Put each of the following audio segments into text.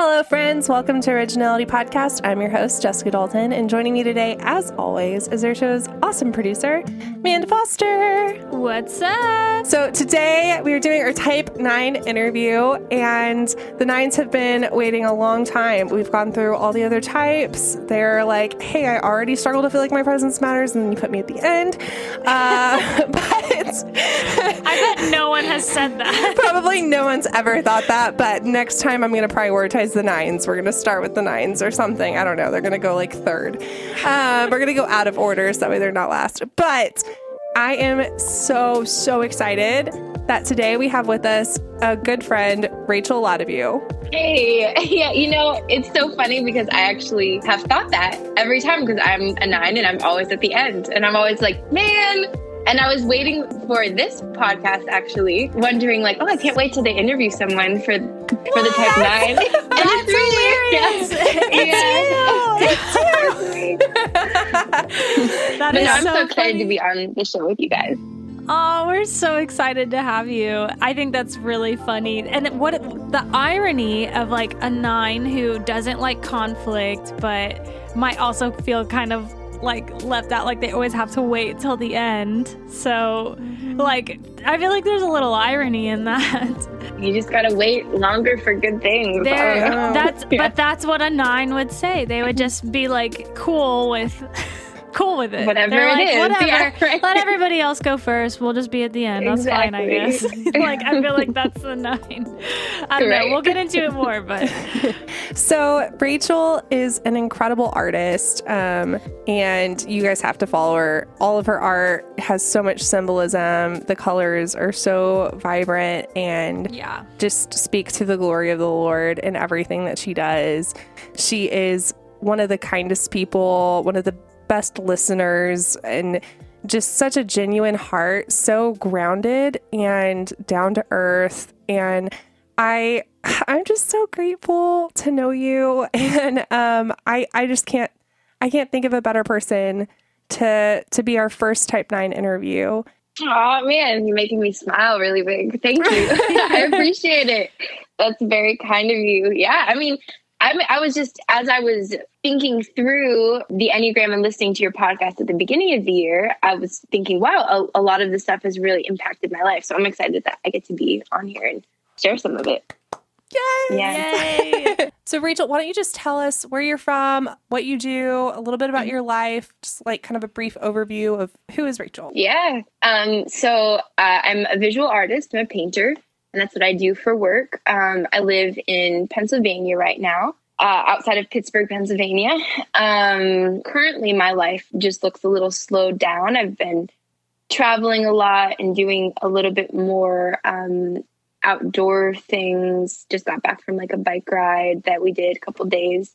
Hello, friends. Welcome to Originality Podcast. I'm your host, Jessica Dalton, and joining me today, as always, is our show's awesome producer, Amanda Foster. What's up? So, today we are doing our Type 9 interview, and the nines have been waiting a long time. We've gone through all the other types. They're like, hey, I already struggle to feel like my presence matters, and then you put me at the end. Uh, but I bet no one has said that. probably no one's ever thought that, but next time I'm going to prioritize the nines. We're going to start with the nines or something. I don't know. They're going to go like third. Um, we're going to go out of order so that way they're not last. But I am so, so excited that today we have with us a good friend, Rachel Latteview. Hey, yeah, you know, it's so funny because I actually have thought that every time because I'm a nine and I'm always at the end. And I'm always like, man. And I was waiting for this podcast actually, wondering like, oh, I can't wait till they interview someone for for the type nine. That's hilarious. That But is no, I'm so, so excited to be on the show with you guys. Oh, we're so excited to have you. I think that's really funny. And what the irony of like a nine who doesn't like conflict, but might also feel kind of like left out, like they always have to wait till the end. So, mm-hmm. like, I feel like there's a little irony in that. You just gotta wait longer for good things. There, that's Yeah. but that's what a nine would say. They would just be like cool with, cool with it. Whatever They're it like, is, Whatever. yeah, right. Let everybody else go first. We'll just be at the end. That's fine, I guess. Like I feel like that's the nine. I don't know. We'll get into it more, but So, Rachel is an incredible artist, um, and you guys have to follow her. All of her art has so much symbolism. The colors are so vibrant and yeah. just speak to the glory of the Lord in everything that she does. She is one of the kindest people, one of the best listeners, and just such a genuine heart, so grounded and down to earth. And I I'm just so grateful to know you. And um I I just can't I can't think of a better person to to be our first type nine interview. Oh man, you're making me smile really big. Thank you. I appreciate it. That's very kind of you. Yeah, I mean, I I was just as I was thinking through the Enneagram and listening to your podcast at the beginning of the year, I was thinking, wow, a, a lot of this stuff has really impacted my life. So I'm excited that I get to be on here and share some of it. Yay! Yeah. Yay. So, Rachel, why don't you just tell us where you're from, what you do, a little bit about your life, just like kind of a brief overview of who is Rachel? Yeah. Um, so uh, I'm a visual artist. I'm a painter, and that's what I do for work. Um, I live in Pennsylvania right now, uh, outside of Pittsburgh, Pennsylvania. Um, currently, my life just looks a little slowed down. I've been traveling a lot and doing a little bit more um, outdoor things. Just got back from like a bike ride that we did a couple days.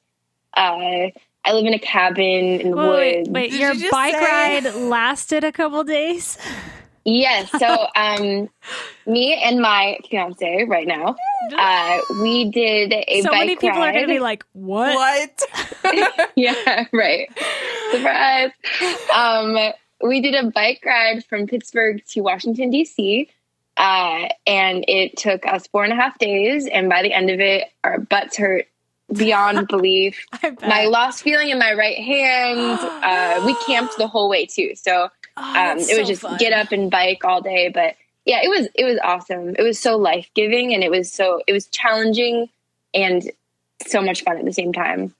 Uh, I live in a cabin in the Wait, woods. wait, Did your you bike say- ride lasted a couple days? Yes. So, um, me and my fiance right now, uh, we did a bike. so bike many people ride. are going to be like, "What?" What? yeah, right. Surprise. Um, we did a bike ride from Pittsburgh to Washington D.C. Uh, and it took us four and a half days. And by the end of it, our butts hurt beyond belief. I bet. My lost feeling in my right hand. Uh, we camped the whole way too. So Oh, um, that's it was so just fun. get up and bike all day but yeah it was it was awesome it was so life-giving and it was so it was challenging and so much fun at the same time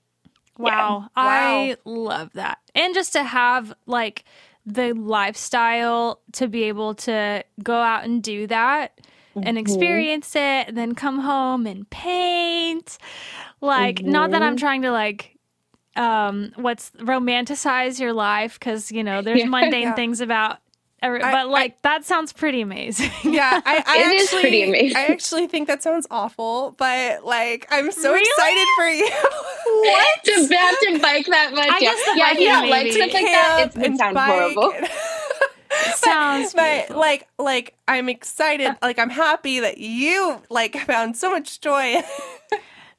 Wow. I love that. And just to have like the lifestyle to be able to go out and do that and experience it and then come home and paint. Like not that I'm trying to like um what's romanticize your life cuz you know there's Yeah. mundane Yeah. things about every, I- but like that sounds pretty amazing. Yeah, I, I It actually, is pretty amazing. I actually think that sounds awful, but like, I'm so Really? excited for you. what to have to bike that much I guess the yeah if you don't like maybe. stuff like that it's, Camp it and sounds bike. horrible Sounds but beautiful. like like I'm excited like I'm happy that you like found so much joy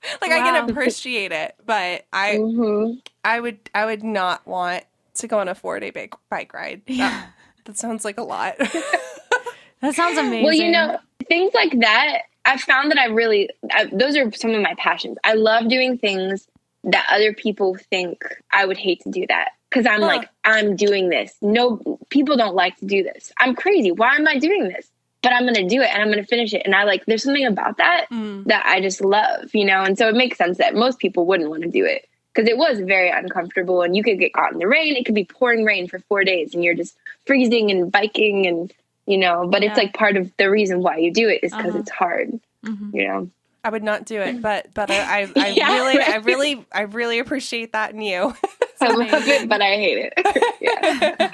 like I can appreciate it but I Mhm. I would I would not want to go on a four day bike bike ride that, Yeah. that sounds like a lot That sounds amazing. well you know things like that I found that I really I, those are some of my passions. I love doing things that other people think I would hate to do that because I'm huh. like I'm doing this. No, people don't like to do this. I'm crazy. Why am I doing this? But I'm going to do it and I'm going to finish it. And I like there's something about that mm. that I just love, you know. And so it makes sense that most people wouldn't want to do it because it was very uncomfortable and you could get caught in the rain. It could be pouring rain for four days and you're just freezing and biking and you know. But yeah. it's like part of the reason why you do it is because uh-huh. it's hard, mm-hmm. you know. I would not do it, but but I I, I yeah, really right? I really I really appreciate that in you. I love it, but I hate it. yeah.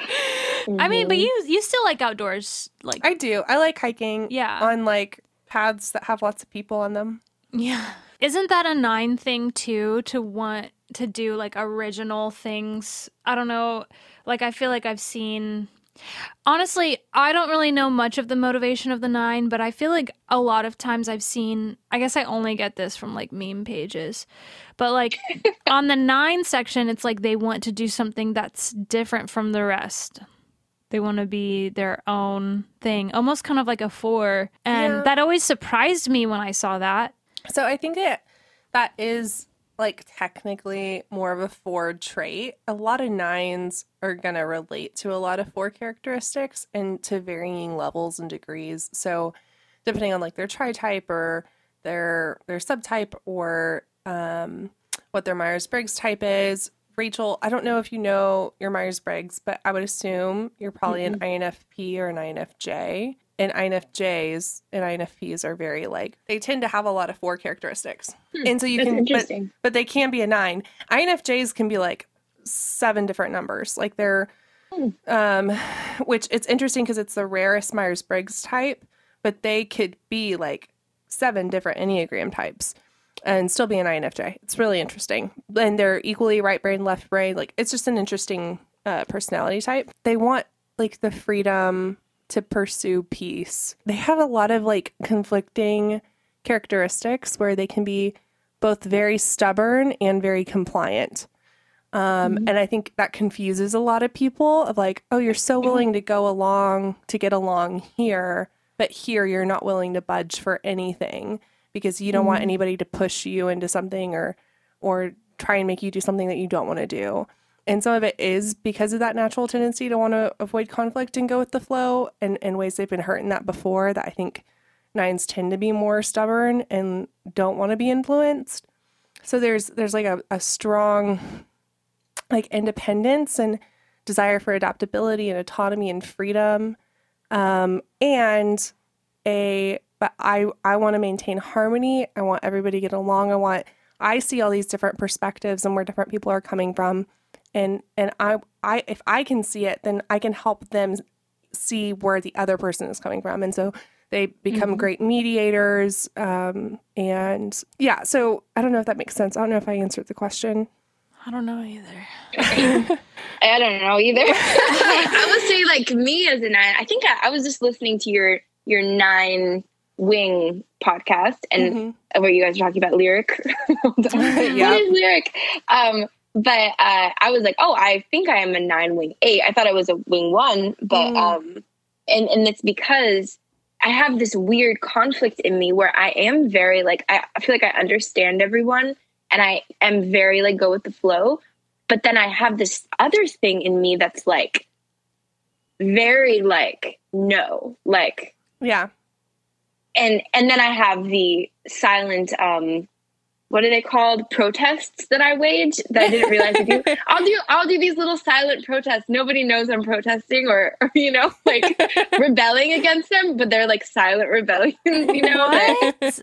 I mean, but you you still like outdoors, like I do. I like hiking. Yeah, on like paths that have lots of people on them. Yeah, isn't that a nine thing too? To want to do like original things. I don't know. Like I feel like I've seen Honestly, I don't really know much of the motivation of the nine, but I feel like a lot of times I've seen, I guess I only get this from like meme pages, but like on the nine section, it's like they want to do something that's different from the rest. They want to be their own thing, almost kind of like a four. And yeah. that always surprised me when I saw that. So I think that that is like technically more of a four trait. A lot of nines are going to relate to a lot of four characteristics and to varying levels and degrees. So depending on like their tri type or their their subtype or um, what their Myers Briggs type is. Rachel, I don't know if you know your Myers Briggs, but I would assume you're probably mm-hmm. an INFP or an INFJ and INFJs and INFPs are very like they tend to have a lot of four characteristics, hmm, and so you can, but, but they can be a nine. INFJs can be like seven different numbers, like they're, hmm. um, which it's interesting because it's the rarest Myers Briggs type, but they could be like seven different Enneagram types and still be an INFJ. It's really interesting, and they're equally right brain, left brain. Like it's just an interesting uh, personality type. They want like the freedom to pursue peace. They have a lot of like conflicting characteristics where they can be both very stubborn and very compliant. Um, mm-hmm. And I think that confuses a lot of people of like, oh, you're so willing to go along to get along here, but here you're not willing to budge for anything because you don't mm-hmm. want anybody to push you into something or or try and make you do something that you don't want to do. And some of it is because of that natural tendency to want to avoid conflict and go with the flow and in ways they've been hurt in that before that I think nines tend to be more stubborn and don't want to be influenced. So there's there's like a, a strong like independence and desire for adaptability and autonomy and freedom. Um, and a but I I want to maintain harmony. I want everybody to get along. I want I see all these different perspectives and where different people are coming from and and I I if I can see it, then I can help them see where the other person is coming from, and so they become mm-hmm. great mediators. Um, and yeah, so I don't know if that makes sense. I don't know if I answered the question. I don't know either. I don't know either. I would say like me as a nine. I think I, I was just listening to your your nine wing podcast and mm-hmm. where you guys are talking about lyric. yeah, lyric. Um, but uh, I was like, oh, I think I am a nine wing eight. I thought I was a wing one, but mm. um, and and it's because I have this weird conflict in me where I am very like I, I feel like I understand everyone and I am very like go with the flow, but then I have this other thing in me that's like very like no, like yeah, and and then I have the silent um what are they called protests that I wage that I didn't realize to do. I'll do I'll do these little silent protests. Nobody knows I'm protesting or, or you know like rebelling against them, but they're like silent rebellions. You know, what?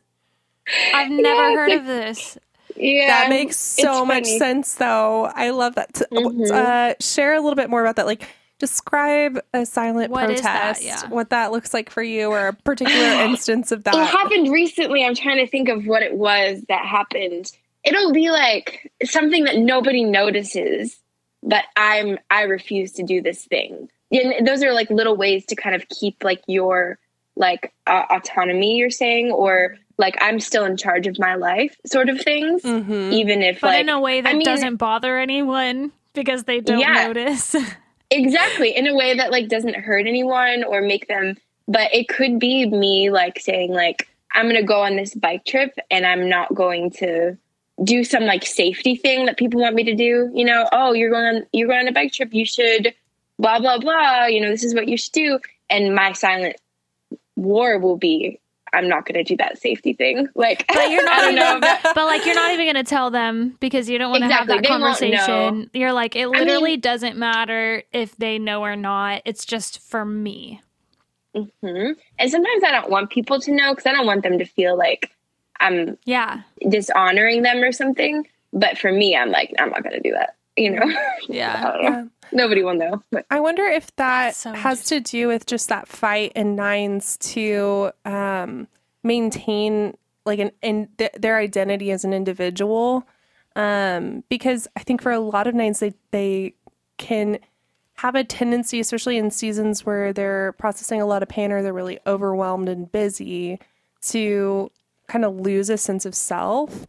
I've never yeah, heard like, of this. Yeah, that makes so much sense. Though I love that. Mm-hmm. Uh, share a little bit more about that. Like describe a silent what protest that? Yeah. what that looks like for you or a particular instance of that it happened recently i'm trying to think of what it was that happened it'll be like something that nobody notices but i'm i refuse to do this thing and those are like little ways to kind of keep like your like uh, autonomy you're saying or like i'm still in charge of my life sort of things mm-hmm. even if but like in a way that I mean, doesn't bother anyone because they don't yeah. notice exactly in a way that like doesn't hurt anyone or make them but it could be me like saying like I'm going to go on this bike trip and I'm not going to do some like safety thing that people want me to do. You know, oh, you're going on you're going on a bike trip, you should blah blah blah, you know, this is what you should do. And my silent war will be I'm not going to do that safety thing. Like, but you're not even, but, but, like you're not even going to tell them because you don't want to exactly. have that they conversation. You're like, it literally I mean, doesn't matter if they know or not. It's just for me. Mm-hmm. And sometimes I don't want people to know because I don't want them to feel like I'm yeah dishonoring them or something. But for me, I'm like, I'm not going to do that. You know? Yeah. yeah. Nobody will know. But. I wonder if that so has to do with just that fight in nines to um, maintain like an in th- their identity as an individual. Um, because I think for a lot of nines, they they can have a tendency, especially in seasons where they're processing a lot of pain or they're really overwhelmed and busy, to kind of lose a sense of self.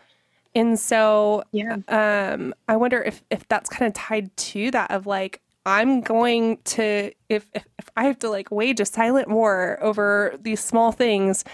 And so yeah. um, I wonder if, if that's kind of tied to that of like, I'm going to, if, if, if I have to like wage a silent war over these small things,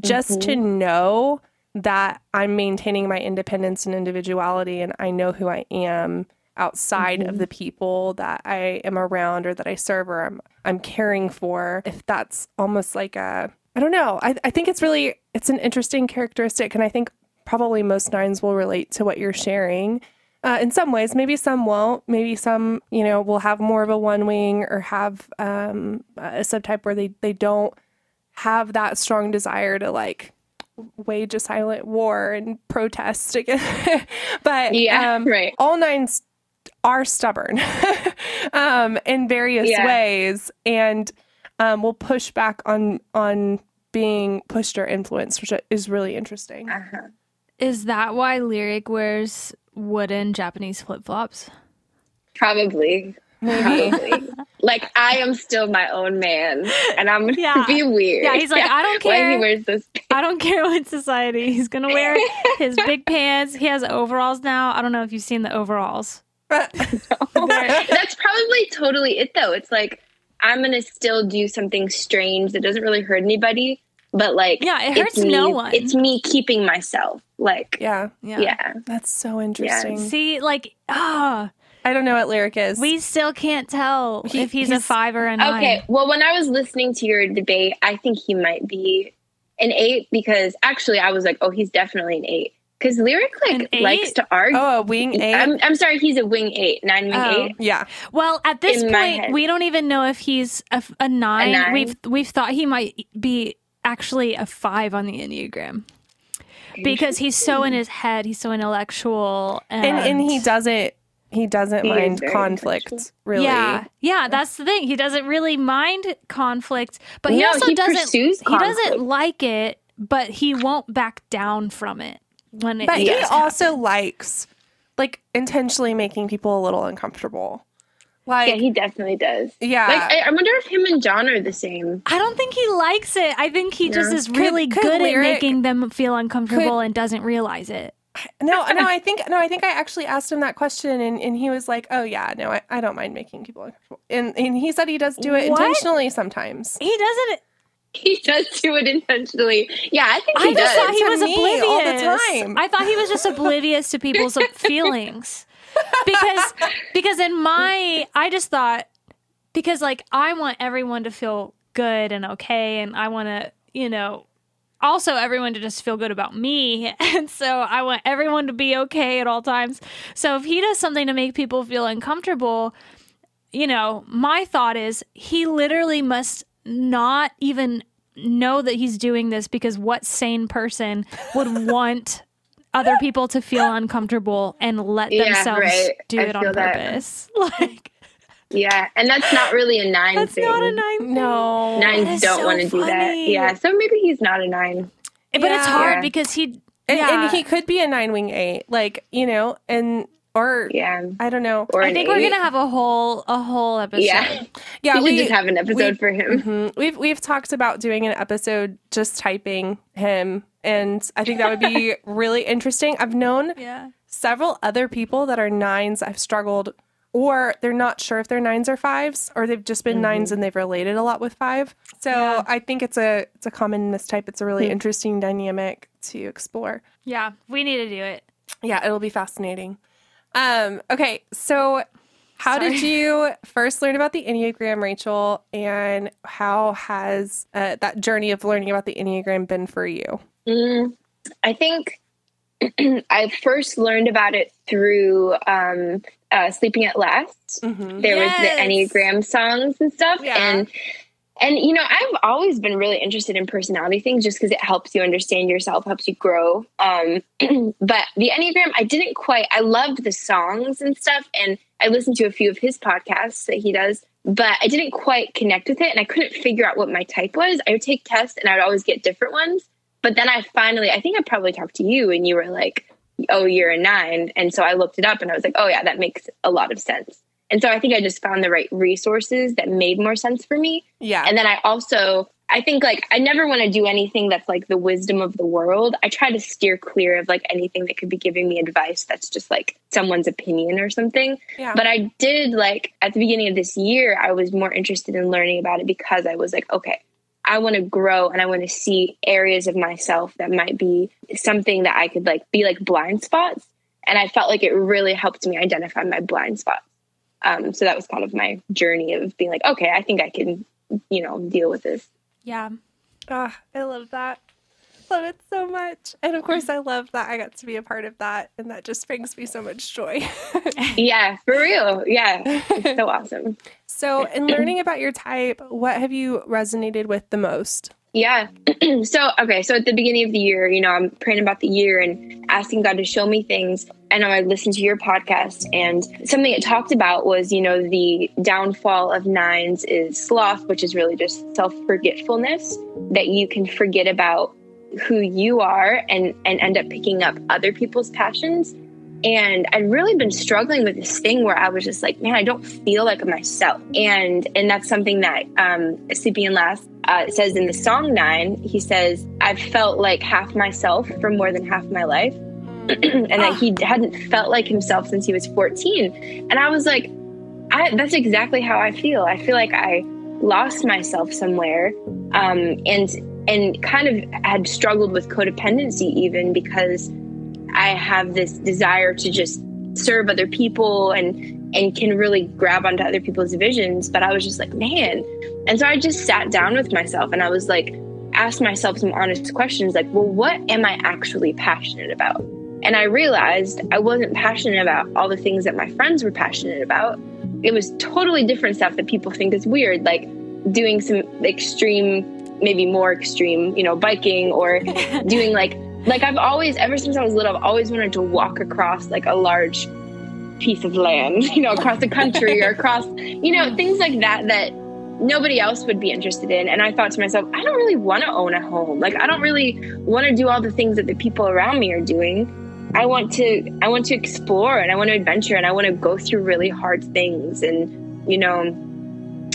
just mm-hmm. to know that I'm maintaining my independence and individuality and I know who I am outside mm-hmm. of the people that I am around or that I serve or I'm I'm caring for. If that's almost like a I don't know. I, I think it's really it's an interesting characteristic and I think probably most nines will relate to what you're sharing. Uh, in some ways, maybe some won't. Maybe some, you know, will have more of a one wing or have um, a subtype where they, they don't have that strong desire to like wage a silent war and protest again. but yeah, um, right. all nines are stubborn um, in various yeah. ways and um, will push back on on being pushed or influenced, which is really interesting. Uh-huh. Is that why Lyric wears wooden Japanese flip flops? Probably. Probably. like I am still my own man, and I'm gonna yeah. be weird. Yeah, he's like, I don't care. Why he wears this? I don't care what society. He's gonna wear his big pants. He has overalls now. I don't know if you've seen the overalls. That's probably totally it, though. It's like I'm gonna still do something strange that doesn't really hurt anybody, but like yeah, it hurts me, no one. It's me keeping myself. Like yeah, yeah, yeah. That's so interesting. Yeah. See, like ah. Oh, I don't know what lyric is. We still can't tell he, if he's, he's, a five or a nine. Okay, well, when I was listening to your debate, I think he might be an eight because actually I was like, oh, he's definitely an eight because lyric like likes to argue. Oh, a wing eight. I'm, I'm sorry, he's a wing eight, nine wing oh. eight. Yeah. Well, at this In point, we don't even know if he's a, a, nine. a, nine. We've we've thought he might be actually a five on the enneagram. Because he's so in his head. He's so intellectual, and and, and he doesn't he doesn't he mind conflict really. Yeah yeah that's the thing. He doesn't really mind conflict but he no, also he doesn't he doesn't like it but he won't back down from it when it but he also likes like intentionally making people a little uncomfortable like yeah he definitely does yeah like I, I, wonder if him and john are the same i don't think he likes it i think he yeah. just is really could, good could at making them feel uncomfortable could, and doesn't realize it no no i think no i think i actually asked him that question and, and he was like oh yeah no I, I don't mind making people uncomfortable and, and he said he does do it what? intentionally sometimes he doesn't he does do it intentionally. Yeah, I think he I does. thought he was oblivious all the time. I thought he was just oblivious to people's feelings. Because because in my I just thought because like I want everyone to feel good and okay and I want to, you know, also everyone to just feel good about me. And so I want everyone to be okay at all times. So if he does something to make people feel uncomfortable, you know, my thought is he literally must not even know that he's doing this because what sane person would want other people to feel uncomfortable and let yeah, themselves right. do I it on purpose? like yeah, and that's not really a nine. That's thing. not a nine. Thing. No, nines don't so want to do that. Yeah, so maybe he's not a nine. But yeah. it's hard yeah. because he and, yeah. and, he could be a nine wing eight, like you know, and or yeah, I don't know. Or I think we we're gonna have a whole a whole episode. Yeah, yeah. We, we just have an episode for him. Mm-hmm. We've we've talked about doing an episode just typing him, and I think that would be really interesting. I've known yeah. several other people that are nines. I've struggled or they're not sure if they're nines or fives, or they've just been mm-hmm. nines and they've related a lot with five. So yeah. I think it's a it's a common mistype. It's a really mm-hmm. interesting dynamic to explore. Yeah, we need to do it. Yeah, it'll be fascinating. Um, okay, so how Sorry. did you first learn about the Enneagram, Rachel, and how has uh, that journey of learning about the Enneagram been for you? Mm, I think I first learned about it through um, uh, Sleeping at Last. Mm-hmm. There yes. was the Enneagram songs and stuff, yeah. and and you know i've always been really interested in personality things just because it helps you understand yourself helps you grow. Um, but the enneagram i didn't quite i loved the songs and stuff and i listened to a few of his podcasts that he does but i didn't quite connect with it and i couldn't figure out what my type was. I would take tests and i would always get different ones but then i finally i think i probably talked to you and you were like oh you're a nine. And so i looked it up and i was like oh yeah that makes a lot of sense and so I think I just found the right resources that made more sense for me. Yeah. And then I also I think like I never want to do anything that's like the wisdom of the world. I try to steer clear of like anything that could be giving me advice that's just like someone's opinion or something. Yeah. But I did like at the beginning of this year, I was more interested in learning about it because I was like, okay, I want to grow and I want to see areas of myself that might be something that I could like be like blind spots. And I felt like it really helped me identify my blind spots. Um, so that was kind of my journey of being like, okay, I think I can, you know, deal with this. Yeah. Oh, I love that. Love it so much. And of course, I love that I got to be a part of that. And that just brings me so much joy. yeah, for real. Yeah. It's so awesome. So, in learning about your type, what have you resonated with the most? Yeah. so, okay. So at the beginning of the year, you know, I'm praying about the year and asking God to show me things. And I listened to your podcast, and something it talked about was, you know, the downfall of nines is sloth, which is really just self forgetfulness, that you can forget about who you are and, and end up picking up other people's passions. And I'd really been struggling with this thing where I was just like, man, I don't feel like myself. And and that's something that um, Sleeping at Last uh, it says in the song Nine. He says, I've felt like half myself for more than half my life. and that he hadn't felt like himself since he was 14. And I was like, I, that's exactly how I feel. I feel like I lost myself somewhere um, and and kind of had struggled with codependency even because I have this desire to just serve other people and and can really grab onto other people's visions but i was just like man. And so i just sat down with myself and i was like asked myself some honest questions like well what am i actually passionate about? And i realized i wasn't passionate about all the things that my friends were passionate about. It was totally different stuff that people think is weird like doing some extreme maybe more extreme you know biking or doing like like I've always, ever since I was little, I've always wanted to walk across like a large piece of land, you know, across the country or across, you know, things like that that nobody else would be interested in. And I thought to myself, I don't really want to own a home. Like I don't really want to do all the things that the people around me are doing. I want to I want to explore and I want to adventure and I want to go through really hard things and you know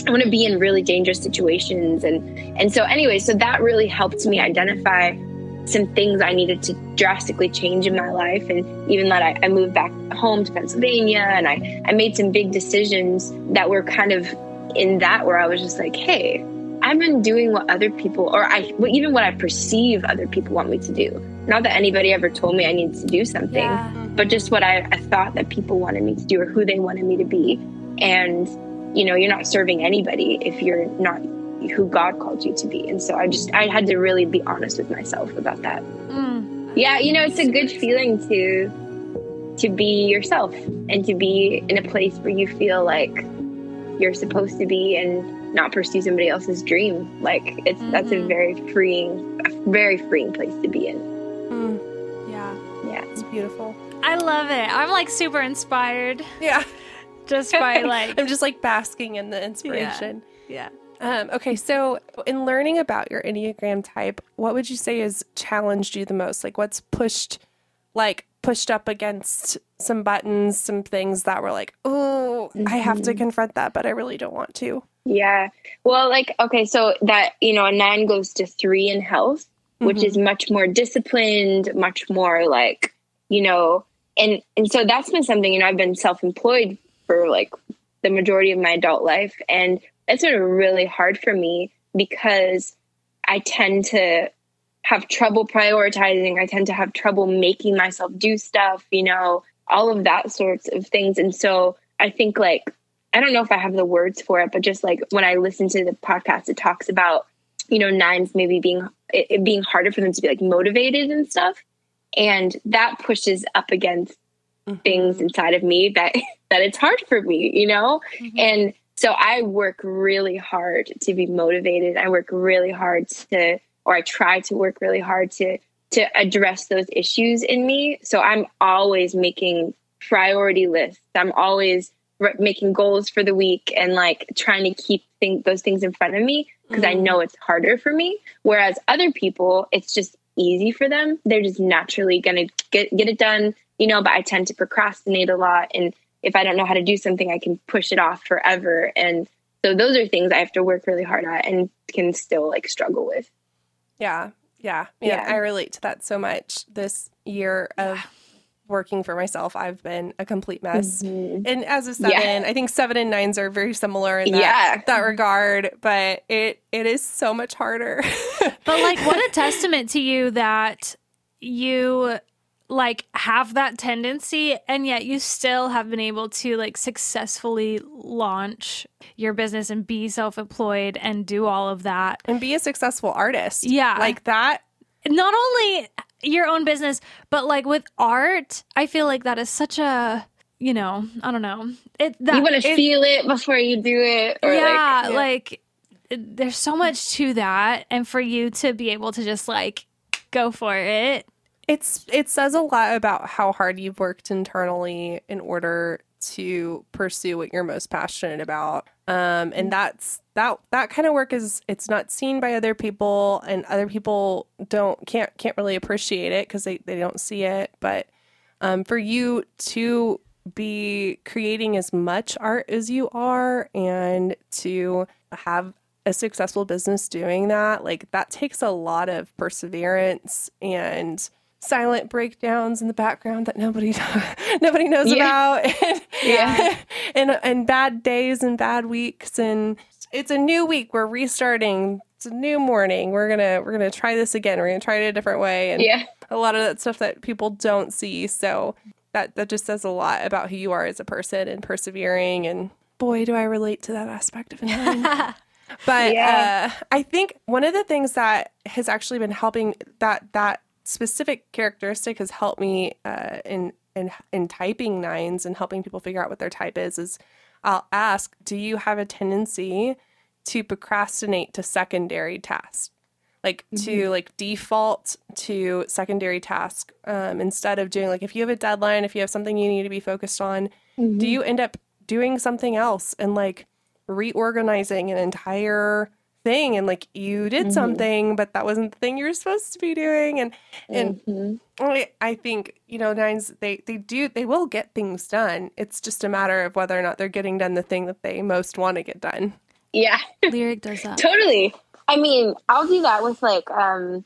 I want to be in really dangerous situations and and so anyway so that really helped me identify some things I needed to drastically change in my life. And even that I, I moved back home to Pennsylvania and I, I made some big decisions that were kind of in that where I was just like, hey, I've been doing what other people, or I, even what I perceive other people want me to do. Not that anybody ever told me I needed to do something, yeah. Mm-hmm. but just what I, I thought that people wanted me to do or who they wanted me to be. And, you know, you're not serving anybody if you're not who God called you to be. And so I just I had to really be honest with myself about that. Mm. Yeah, you know, it's a good feeling to to be yourself and to be in a place where you feel like you're supposed to be and not pursue somebody else's dream. Like it's mm-hmm. that's a mm-hmm. very freeing a very freeing place to be in. Mm. Yeah. Yeah. It's beautiful. I love it. I'm like super inspired. Yeah. Just by like I'm just like basking in the inspiration. Yeah. yeah. Um, okay, so in learning about your Enneagram type, what would you say has challenged you the most? Like, what's pushed, like, pushed up against some buttons, some things that were like, oh, mm-hmm. I have to mm-hmm. confront that, but I really don't want to. Yeah. Well, like, okay, so that, you know, a nine goes to three in health, which mm-hmm. is much more disciplined, much more like, you know, and, and so that's been something, you know, I've been self employed for like the majority of my adult life. And it's been really hard for me because I tend to have trouble prioritizing. I tend to have trouble making myself do stuff, you know, all of that sorts of things. And so I think like I don't know if I have the words for it, but just like when I listen to the podcast, it talks about, you know, nines maybe being it, it being harder for them to be like motivated and stuff. And that pushes up against mm-hmm. things inside of me that that it's hard for me, you know? Mm-hmm. And so I work really hard to be motivated. I work really hard to or I try to work really hard to to address those issues in me. So I'm always making priority lists. I'm always re- making goals for the week and like trying to keep think those things in front of me because mm. I know it's harder for me. Whereas other people, it's just easy for them. They're just naturally gonna get get it done, you know. But I tend to procrastinate a lot, and if I don't know how to do something, I can push it off forever. And so those are things I have to work really hard at and can still like struggle with. Yeah. Yeah. Yeah. I relate to that so much this year of working for myself, I've been a complete mess. Mm-hmm. And as a seven, yeah. I think seven and nines are very similar in that, yeah. that regard, but it it is so much harder. but like what a testament to you that you like have that tendency and yet you still have been able to like successfully launch your business and be self-employed and do all of that and be a successful artist. Yeah. Like that not only your own business, but like with art, I feel like that is such a you know, I don't know. It that, you want to feel it before you do it, yeah, like, yeah, like it, there's so much to that, and for you to be able to just like go for it, it's it says a lot about how hard you've worked internally in order to pursue what you're most passionate about. Um, and mm-hmm. that's that that kind of work is it's not seen by other people and other people don't can't can't really appreciate it because they, they don't see it. But um, for you to be creating as much art as you are and to have a successful business doing that, like that takes a lot of perseverance and silent breakdowns in the background that nobody nobody knows yeah. about. And, yeah. And and bad days and bad weeks. And it's a new week. We're restarting. It's a new morning. We're gonna we're gonna try this again. We're gonna try it a different way. And yeah. a lot of that stuff that people don't see. So that that just says a lot about who you are as a person and persevering. And boy do i relate to that aspect of it. But yeah. uh, i think one of the things that has actually been helping that that specific characteristic has helped me uh, in in in typing nines and helping people figure out what their type is. Is I'll ask, do you have a tendency to procrastinate to secondary tasks? like mm-hmm. to like default to secondary task um, instead of doing like if you have a deadline if you have something you need to be focused on mm-hmm. do you end up doing something else and like reorganizing an entire thing and like you did mm-hmm. something but that wasn't the thing you were supposed to be doing and and mm-hmm. I, I think you know nines they they do they will get things done. It's just a matter of whether or not they're getting done the thing that they most want to get done. Yeah. Lyric does that. Totally. I mean i'll do that with like um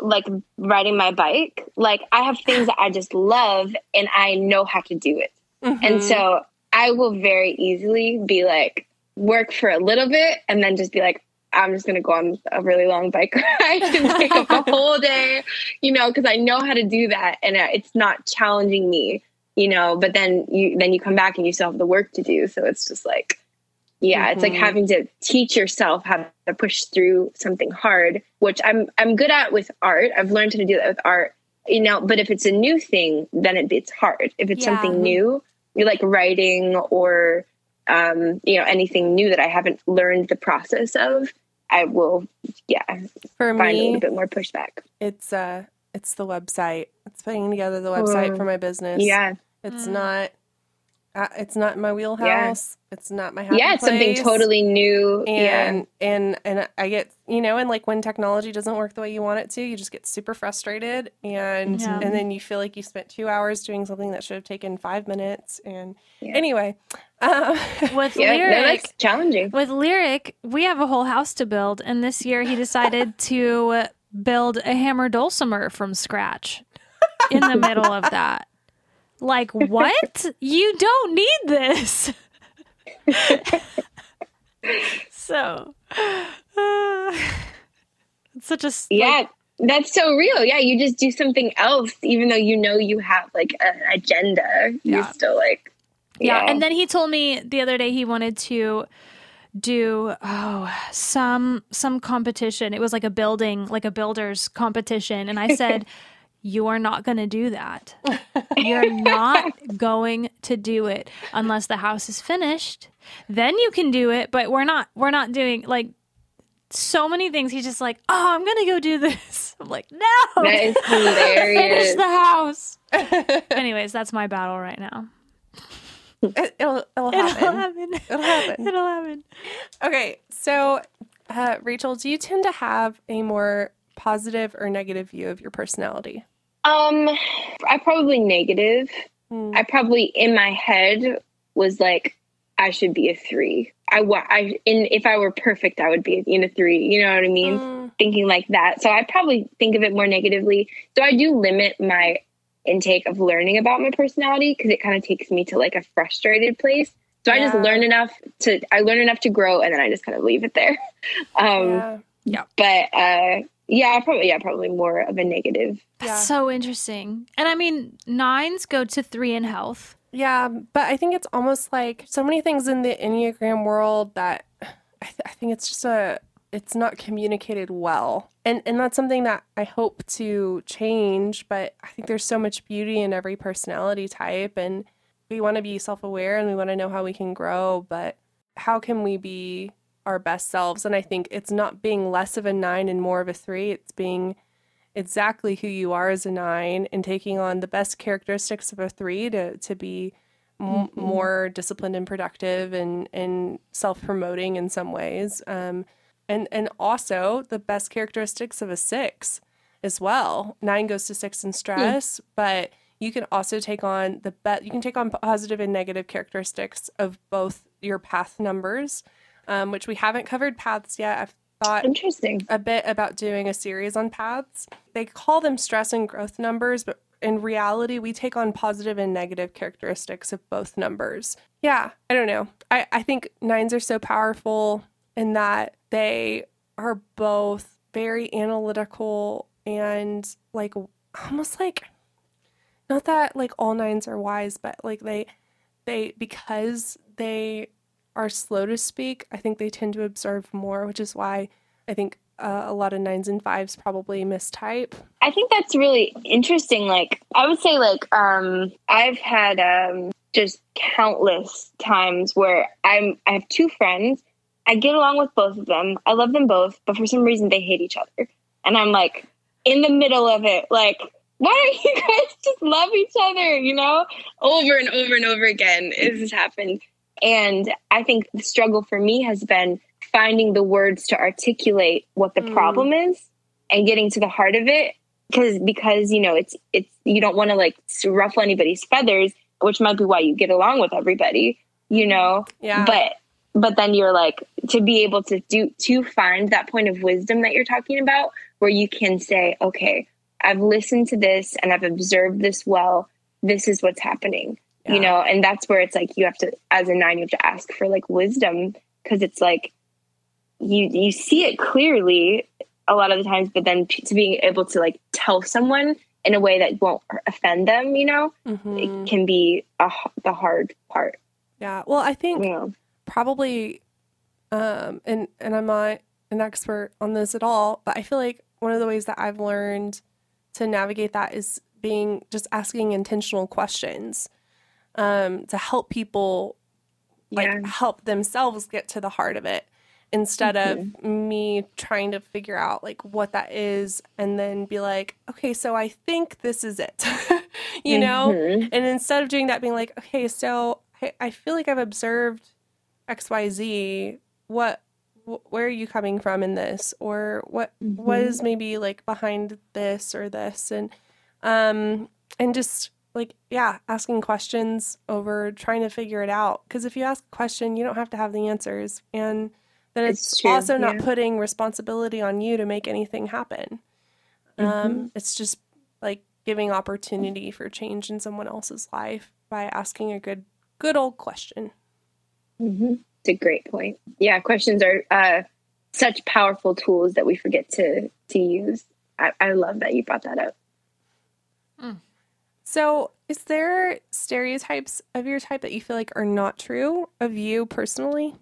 like riding my bike. Like i have things that i just love and i know how to do it. Mm-hmm. and so i will very easily be like work for a little bit and then just be like, I'm just gonna go on a really long bike ride and take up a whole day, you know, because I know how to do that and it's not challenging me, you know. But then you then you come back and you still have the work to do, so it's just like, yeah, mm-hmm. it's like mm-hmm. having to teach yourself how to push through something hard, which I'm I'm good at with art. I've learned how to do that with art, you know. But if it's a new thing, then it, it's hard. If it's yeah. something new, you're like writing or um, you know, anything new that I haven't learned the process of, I will, yeah, for find me, a little bit more pushback. It's uh, it's the website. It's putting together the website for my business. Yeah, it's mm. not. Uh, it's not my wheelhouse. Yeah. It's not my happy yeah. It's place. something totally new. And yeah. and and I get you know, and like when technology doesn't work the way you want it to, you just get super frustrated, and yeah. and then you feel like you spent two hours doing something that should have taken five minutes. And anyway, um, with lyric, no, challenging. With lyric, we have a whole house to build, and this year he decided to build a hammer dulcimer from scratch in the middle of that. Like, what? you don't need this. so, uh, it's such a yeah. That's so real. Yeah, you just do something else, even though you know you have like an agenda. You're still like, yeah. yeah. And then he told me the other day he wanted to do oh some some competition. It was like a building, like a builder's competition, and I said. you are not going to do that. You're not going to do it unless the house is finished. Then you can do it, but we're not we're not doing like so many things. He's just like, "Oh, I'm going to go do this." I'm like, "No." That is hilarious. Finish the house. Anyways, that's my battle right now. It, will it'll happen. It'll happen. It'll happen. It'll happen. Okay, so uh, Rachel, do you tend to have a more positive or negative view of your personality? Um, I probably negative. Mm. I probably in my head was like, I should be a three. I want I in if I were perfect, I would be in a three. You know what I mean? Mm. Thinking like that. So I probably think of it more negatively. So I do limit my intake of learning about my personality because it kind of takes me to like a frustrated place. So yeah. I just learn enough to I learn enough to grow, and then I just kind of leave it there. Um, yeah. yeah. But uh, yeah, probably yeah, probably more of a negative. That's yeah. so interesting. And I mean, nines go to three in health. Yeah, but I think it's almost like so many things in the Enneagram world that I, th- I think it's just a it's not communicated well. And and that's something that I hope to change, but I think there's so much beauty in every personality type and we want to be self-aware and we want to know how we can grow, but how can we be our best selves? And I think it's not being less of a 9 and more of a 3, it's being exactly who you are as a 9 and taking on the best characteristics of a 3 to to be mm-hmm. more disciplined and productive and and self-promoting in some ways. Um, and and also the best characteristics of a six as well. Nine goes to six in stress, mm. but you can also take on the bet. You can take on positive and negative characteristics of both your path numbers, um, which we haven't covered paths yet. I've thought interesting a bit about doing a series on paths. They call them stress and growth numbers, but in reality, we take on positive and negative characteristics of both numbers. Yeah, I don't know. I, I think nines are so powerful in that they are both very analytical and like almost like not that like all nines are wise, but like they they because they are slow to speak, I think they tend to observe more, which is why I think uh, a lot of nines and fives probably mistype. I think that's really interesting. Like I would say, like um, I've had um, just countless times where I'm I have two friends I get along with both of them. I love them both, but for some reason they hate each other. And I'm like in the middle of it, like, why don't you guys just love each other? You know, over and over and over again, this has happened. And I think the struggle for me has been finding the words to articulate what the mm. problem is and getting to the heart of it. Because because you know it's it's you don't want to like ruffle anybody's feathers, which might be why you get along with everybody, you know. Yeah. But but then you're like to be able to do to find that point of wisdom that you're talking about where you can say okay i've listened to this and i've observed this well. This is what's happening yeah. you know? And that's where it's like you have to as a nine you have to ask for like wisdom because it's like you you see it clearly a lot of the times but then to being able to like tell someone in a way that won't offend them you know mm-hmm. it can be a, the hard part. Yeah. Well i think yeah probably um and and I'm not an expert on this at all, but I feel like one of the ways that I've learned to navigate that is being just asking intentional questions um to help people like yeah. help themselves get to the heart of it instead mm-hmm. of me trying to figure out like what that is and then be like okay so i think this is it you mm-hmm. know and instead of doing that being like okay so I, I feel like i've observed xyz what where are you coming from in this or what, mm-hmm. what is maybe like behind this or this and um and just like yeah asking questions over trying to figure it out because if you ask a question you don't have to have the answers and then it's, it's also not yeah. putting responsibility on you to make anything happen um, mm-hmm. um it's just like giving opportunity for change in someone else's life by asking a good good old question. Mm-hmm. It's a great point. Yeah, questions are uh, such powerful tools that we forget to to use. I, I love that you brought that up. Mm. So, is there stereotypes of your type that you feel like are not true of you personally?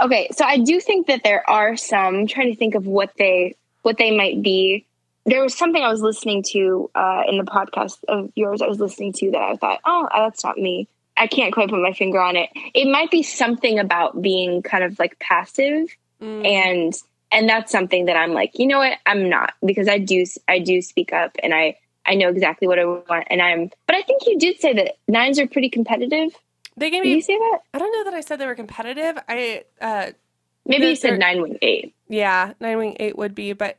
Okay, so I do think that there are some. I'm trying to think of what they what they might be. There was something I was listening to uh, in the podcast of yours. I was listening to that I thought, oh, that's not me. I can't quite put my finger on it. It might be something about being kind of like passive mm. and and that's something that I'm like, you know what? I'm not because I do I do speak up and I I know exactly what I want and I'm but I think you did say that nines are pretty competitive. They gave me Did you say that? I don't know that I said they were competitive. I uh maybe you said nine wing eight. Yeah, nine wing eight would be, but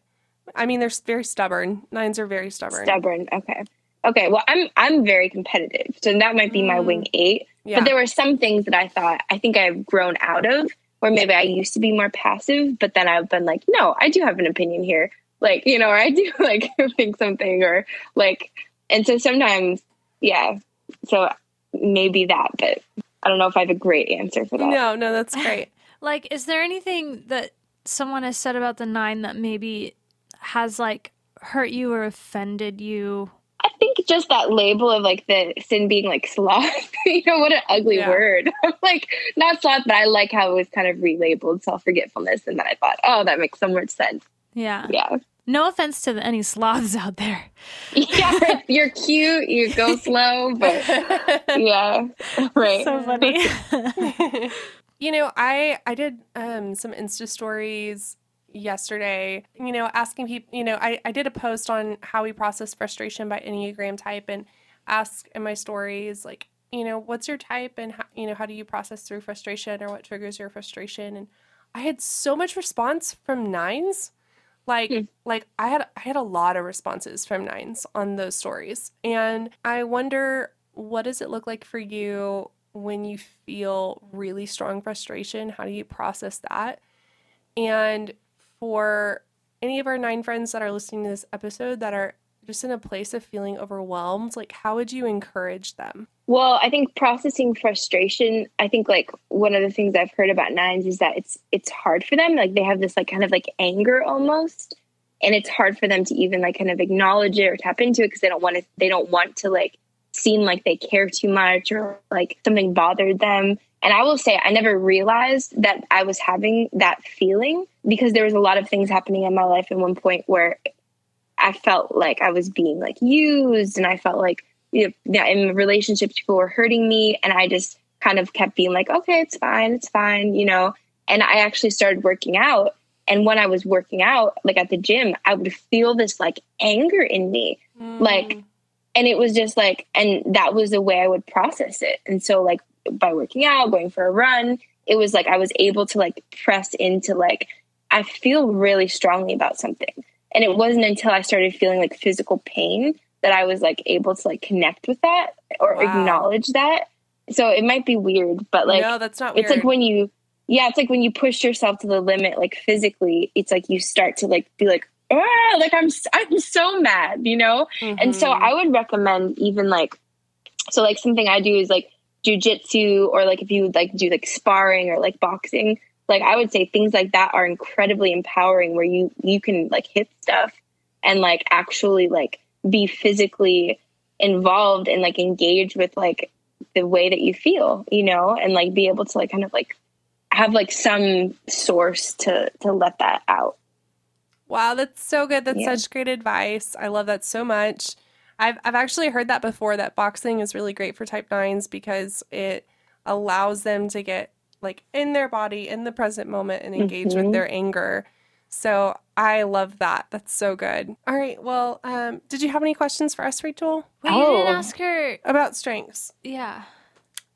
I mean they're very stubborn. Nines are very stubborn. Stubborn, okay. Okay, well, I'm I'm very competitive, so that might be mm. my wing eight. Yeah. But there were some things that I thought I think I've grown out of, where maybe I used to be more passive, but then I've been like, no, I do have an opinion here, like you know, or I do like think something, or like, and so sometimes, yeah, so maybe that, but I don't know if I have a great answer for that. No, no, that's great. like, is there anything that someone has said about the nine that maybe has like hurt you or offended you I think just that label of like the sin being like sloth, you know, what an ugly yeah. word. like not sloth, but I like how it was kind of relabeled self forgetfulness. And then I thought, oh, that makes so much sense. Yeah. Yeah. No offense to the, any sloths out there. yeah, you're cute, you go slow, but yeah, right. So funny. you know, I I did um, some Insta stories yesterday, you know, asking people, you know, I, I did a post on how we process frustration by Enneagram type and ask in my stories, like, you know, what's your type and, how, you know, how do you process through frustration or what triggers your frustration? And I had so much response from nines. Like, mm. like I had, I had a lot of responses from nines on those stories. And I wonder, what does it look like for you when you feel really strong frustration? How do you process that? And for any of our nine friends that are listening to this episode that are just in a place of feeling overwhelmed, like how would you encourage them? Well, I think processing frustration, I think like one of the things I've heard about nines is that it's it's hard for them. Like they have this like kind of like anger almost. And it's hard for them to even like kind of acknowledge it or tap into it because they don't want to they don't want to like seem like they care too much or like something bothered them. And I will say, I never realized that I was having that feeling because there was a lot of things happening in my life at one point where I felt like I was being like used and I felt like you know, in relationships people were hurting me and I just kind of kept being like, okay, it's fine, it's fine, you know. And I actually started working out. And when I was working out, like at the gym, I would feel this like anger in me. Mm. Like, and it was just like, and that was the way I would process it. And so, like, by working out, going for a run, it was like I was able to like press into like I feel really strongly about something. And it wasn't until I started feeling like physical pain that I was like able to like connect with that or wow. acknowledge that. So it might be weird, but like no, that's not weird. It's like when you yeah, it's like when you push yourself to the limit like physically, it's like you start to like be like ah, like I'm I'm so mad, you know? Mm-hmm. And so mm-hmm. I would recommend even like so like something I do is like jujitsu or like if you would like do like sparring or like boxing, like I would say things like that are incredibly empowering where you you can like hit stuff and like actually like be physically involved and like engage with like the way that you feel, you know, and like be able to like kind of like have like some source to to let that out. Wow, that's so good. That's yeah. such great advice. I love that so much. I've I've actually heard that before that boxing is really great for type 9s because it allows them to get like in their body in the present moment and engage mm-hmm. with their anger. So I love that. That's so good. All right. Well, um, did you have any questions for us, Rachel? Wait, oh. you didn't ask her about strengths. Yeah.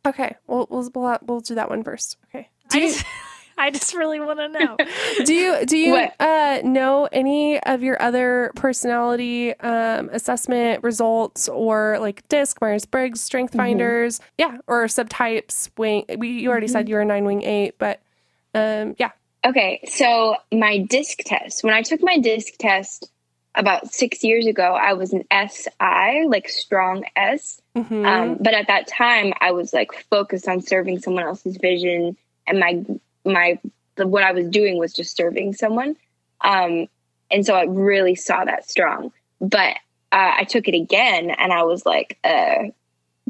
Okay. Well, we'll we'll, we'll do that one first. Okay. Do you, I just really want to know. do you do you uh, know any of your other personality um, assessment results or like DISC, Myers Briggs, Strength mm-hmm. Finders, yeah, or subtypes? Wing. We you already mm-hmm. said you were a nine wing eight, but um, yeah. Okay, so my DISC test. When I took my DISC test, about six years ago, I was an SI, like strong S. Mhm. Um, but at that time, I was like focused on serving someone else's vision, and my my the, what I was doing was just serving someone. Um, and so I really saw that strong. But uh, I took it again, and I was like uh,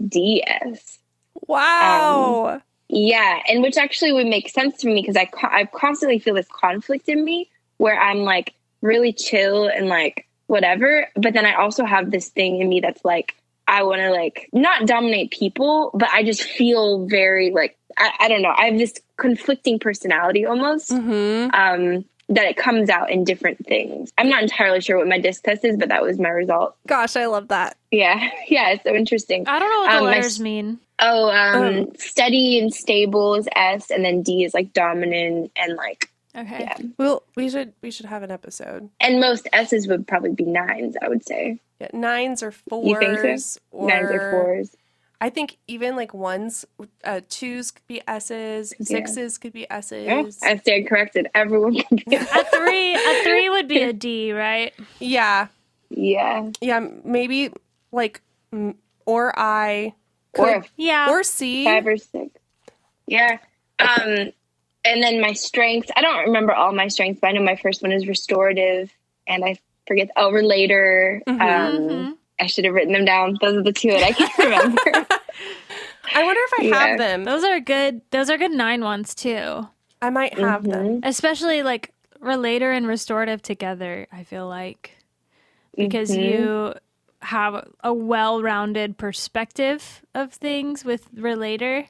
DS. wow. Yeah, and which actually would make sense to me because I co- I constantly feel this conflict in me where I'm like really chill and like whatever, but then I also have this thing in me that's like I want to like not dominate people, but I just feel very like I, I don't know. I have this conflicting personality almost hmm um, that it comes out in different things. I'm not entirely sure what my disc test is, but that was my result. Gosh, I love that. Yeah, yeah, it's so interesting. I don't know what the Um, my letters s- mean. Oh, um, Oh. steady and stable is S, and then D is like dominant and like Okay. yeah. Well, we should we should have an episode. And most S's would probably be nines, I would say. Yeah, nines or fours. You think so? Or, nines or fours. I think even like ones, uh, twos could be S's, Yeah. sixes could be S's. Yeah, I stand corrected. Everyone can be. A three, a three would be a D, right? yeah, yeah. yeah, maybe like or I Or could, a Yeah. or C. five or six. Yeah. Um, and then my strengths. I don't remember all my strengths, but I know my first one is restorative, and I forget. Oh, relator. Mhm. Um, Mhm. I should have written them down. Those are the two that I can't remember. I wonder if I Yeah. have them. Those are good. Those are good nine ones too. I might have them. Mhm. Especially like relator and restorative together, I feel like. Because Mhm. you have a well-rounded perspective of things with relator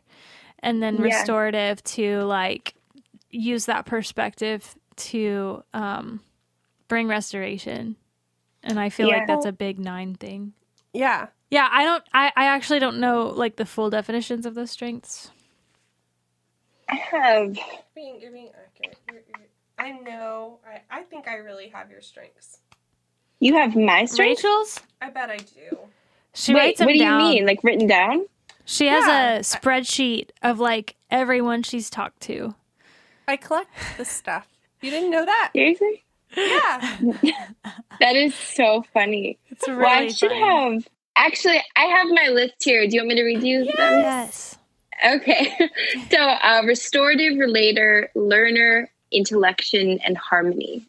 and then Yeah. restorative to like use that perspective to um bring restoration. And I feel Yeah. like that's a big nine thing. Yeah. Yeah, I don't I, I actually don't know like the full definitions of those strengths. I have. Being, you're being accurate. You're, you're, I know. I, I think I really have your strengths. You have my strengths. Rachel's? I bet I do. She Wait, writes them what do down. you mean? Like written down? She has Yeah. a spreadsheet of like everyone she's talked to. I collect this stuff. You didn't know that? Seriously? Yeah. That is so funny. It's really well, I should funny. have. Actually, I have my list here. Do you want me to read you them? Yes. Okay. so, uh, restorative, relator, learner, intellection, and harmony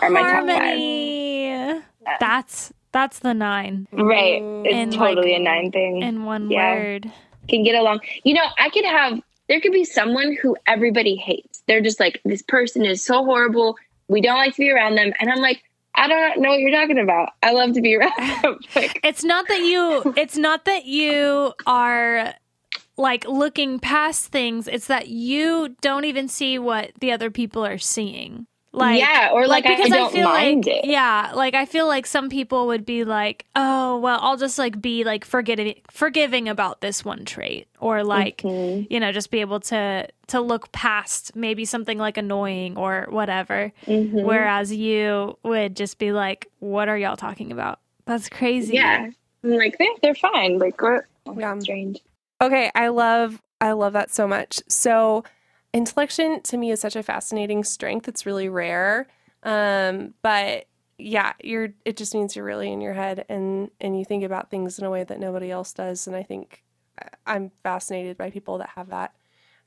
are my top five. Harmony. That's that's the nine Right. It's And, totally like, a nine thing. in one Yeah. word. Can get along. You know, I could have, there could be someone who everybody hates. They're just like, this person is so horrible. We don't like to be around them. And I'm like, I don't know what you're talking about. I love to be around them. like, It's not that you it's not that you are like looking past things. It's that you don't even see what the other people are seeing. Like yeah, or like, I, I don't mind like it. yeah, like I feel like some people would be like, "Oh, well, I'll just like be like forgiving forgiving about this one trait," or like Mhm. you know, just be able to to look past maybe something like annoying or whatever. Mhm. Whereas you would just be like, "What are y'all talking about? That's crazy." Yeah. I'm like, they're, they're fine. Like, what? Yeah. Strange. Okay, I love I love that so much. So intellection to me is such a fascinating strength. It's really rare. Um, but yeah, you're it just means you're really in your head and and you think about things in a way that nobody else does and I think I'm fascinated by people that have that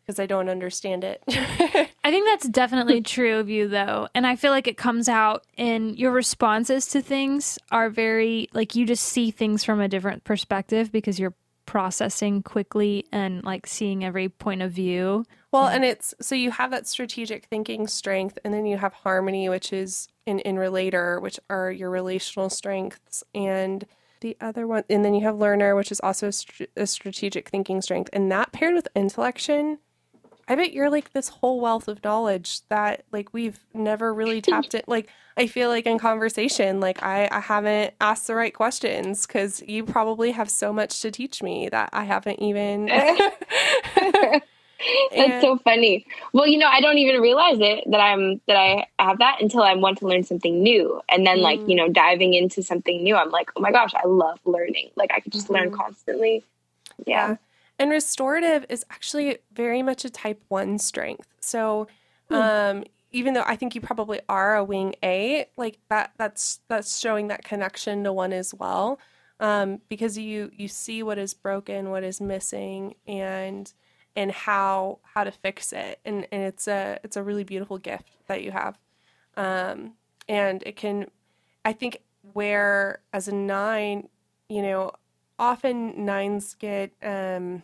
because I don't understand it. I think that's definitely true of you though. And I feel like it comes out in your responses to things are very like you just see things from a different perspective because you're processing quickly and like seeing every point of view. Well, and it's so you have that strategic thinking strength, and then you have harmony, which is in in relator, which are your relational strengths, and the other one, and then you have learner, which is also a, str- a strategic thinking strength, and that paired with intellection. I bet you're like this whole wealth of knowledge that like we've never really tapped it. Like I feel like in conversation, like I, I haven't asked the right questions because you probably have so much to teach me that I haven't even. That's And- so funny. Well, you know, I don't even realize it that I'm that I have that until I want to learn something new, and then like Mm. you know, diving into something new, I'm like, oh my gosh, I love learning. Like I could just learn Mhm. constantly. Yeah. And restorative is actually very much a type one strength. So, Hmm. um, even though I think you probably are a wing A, like that that's that's showing that connection to one as well. Um, because you you see what is broken, what is missing and and how how to fix it. And and it's a it's a really beautiful gift that you have. Um, and it can I think where as a nine, you know, often nines get um,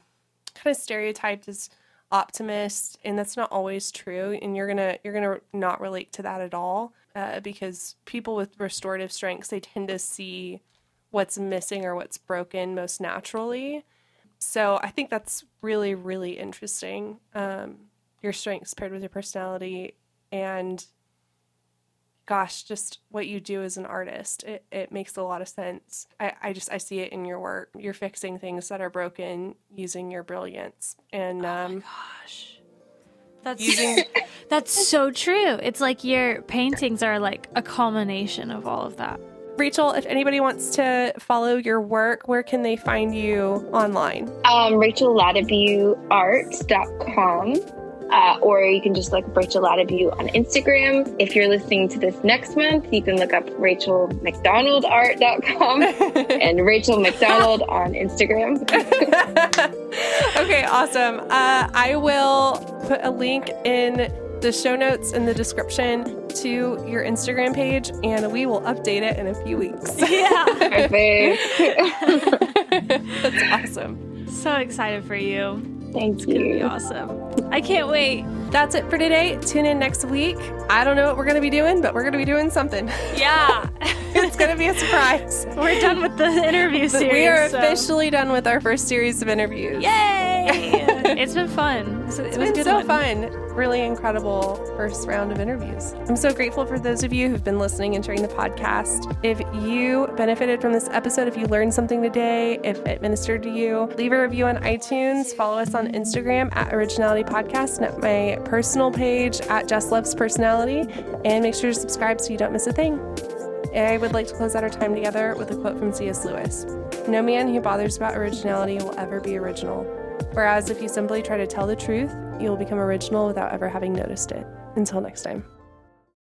kind of stereotyped as optimist and that's not always true and you're gonna you're gonna not relate to that at all uh, because people with restorative strengths they tend to see what's missing or what's broken most naturally. So i think that's really really interesting um, your strengths paired with your personality and gosh, just what you do as an artist, it, it makes a lot of sense. I, I just I see it in your work. You're fixing things that are broken using your brilliance. And um, oh my gosh. That's using that's so true. It's like your paintings are like a culmination of all of that. Rachel, if anybody wants to follow your work, where can they find you online? Um, RachelLativiewArt.com uh, or you can just look up Rachel Latiview on Instagram. If you're listening to this next month, you can look up RachelMcDonaldArt.com and Rachel McDonald on Instagram. okay, awesome. Uh, I will put a link in the show notes in the description to your Instagram page, and we will update it in a few weeks. Yeah. That's awesome. So excited for you. Thank it's you. Gonna be awesome. I can't wait. That's it for today. Tune in next week. I don't know what we're going to be doing, but we're going to be doing something. Yeah. it's going to be a surprise. We're done with the interview series. We are so. officially done with our first series of interviews. Yay! it's been fun. It's, it's been so one. fun really incredible first round of interviews. I'm so grateful for those of you who've been listening and sharing the podcast. If you benefited from this episode, if you learned something today, if it ministered to you, leave a review on iTunes, follow us on Instagram at Originality Podcast and at my personal page at Just Loves Personality, and make sure to subscribe so you don't miss a thing. I would like to close out our time together with a quote from C.S. Lewis No man who bothers about originality will ever be original. Whereas if you simply try to tell the truth, you'll become original without ever having noticed it. Until next time.